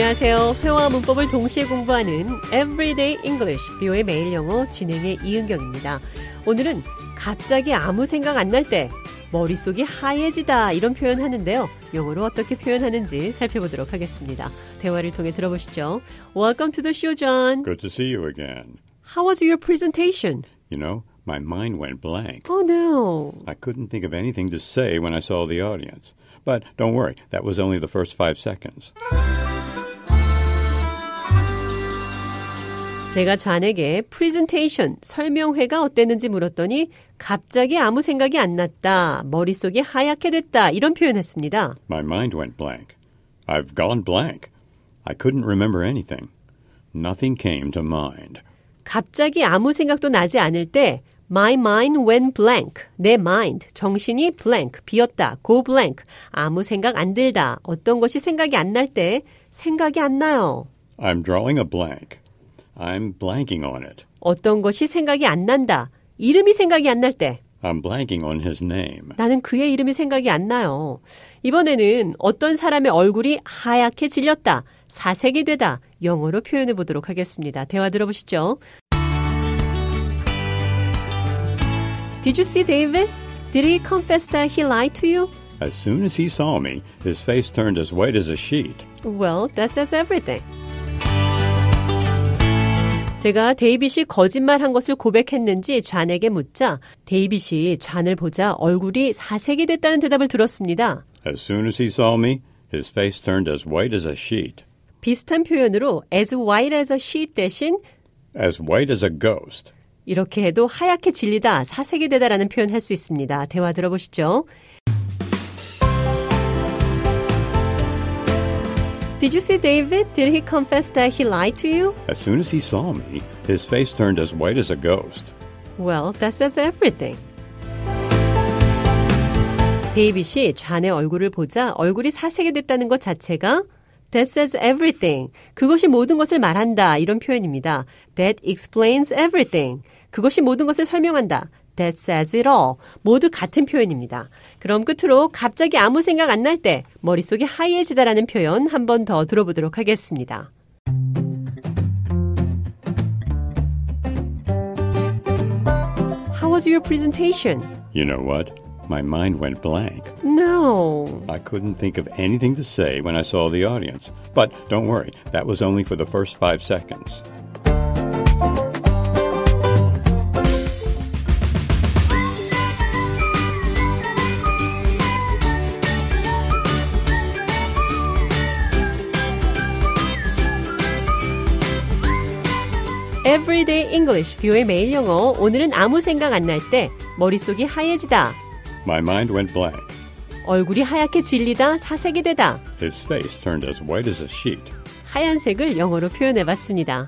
안녕하세요. 회화와 문법을 동시에 공부하는 Everyday English, 비오의 매일 영어 진행의 이은경입니다. 오늘은 갑자기 아무 생각 안 날 때 머릿속이 하얘지다 이런 표현 하는데요. 영어로 어떻게 표현하는지 살펴보도록 하겠습니다. 대화를 통해 들어보시죠. Welcome to the show, John. Good to see you again. How was your presentation? You know, my mind went blank. Oh no. I couldn't think of anything to say when I saw the audience. But don't worry, that was only the first five seconds. 제가 좌에게 프레젠테이션 설명회가 어땠는지 물었더니 갑자기 아무 생각이 안 났다. 머릿속이 하얗게 됐다. 이런 표현했습니다. My mind went blank. I've gone blank. I couldn't remember anything. Nothing came to mind. 갑자기 아무 생각도 나지 않을 때 My mind went blank. 내 mind, 정신이 blank, 비었다, go blank. 아무 생각 안 들다. 어떤 것이 생각이 안 날 때 생각이 안 나요. I'm drawing a blank. I'm blanking on it. 어떤 것이 생각이 안 난다. 이름이 생각이 안 날 때. I'm blanking on his name. 나는 그의 이름이 생각이 안 나요. 이번에는 어떤 사람의 얼굴이 하얗게 질렸다. 사색이 되다. 영어로 표현해 보도록 하겠습니다. 대화 들어보시죠. Did you see David? Did he confess that he lied to you? As soon as he saw me, his face turned as white as a sheet. Well, that says everything. 제가 데이빗이 거짓말 한 것을 고백했는지 좌에게 묻자 데이빗이 좌를 보자 얼굴이 사색이 됐다는 대답을 들었습니다. As soon as he saw me, his face turned as white as a sheet. 비슷한 표현으로 as white as a sheet 대신 As white as a ghost. 이렇게 해도 하얗게 질리다, 사색이 되다라는 표현 할 수 있습니다. 대화 들어보시죠. Did you see David? Did he confess that he lied to you? As soon as he saw me, his face turned as white as a ghost. Well, that says everything. 데이빗이 좌의 얼굴을 보자 얼굴이 사색이 됐다는 것 자체가 That says everything. 그것이 모든 것을 말한다. 이런 표현입니다. That explains everything. 그것이 모든 것을 설명한다. That says it all. 모두 같은 표현입니다. 그럼 끝으로 갑자기 아무 생각 안 날 때 머릿속이 하얘지다라는 표현 한 번 더 들어보도록 하겠습니다. How was your presentation? You know what? My mind went blank. No. I couldn't think of anything to say when I saw the audience. But don't worry, that was only for the first five seconds. Everyday English, 뷰의 매일 영어. 오늘은 아무 생각 안 날 때 머릿속이 하얘지다. My mind went blank. 얼굴이 하얗게 질리다, 사색이 되다. His face turned as white as a sheet. 하얀색을 영어로 표현해 봤습니다.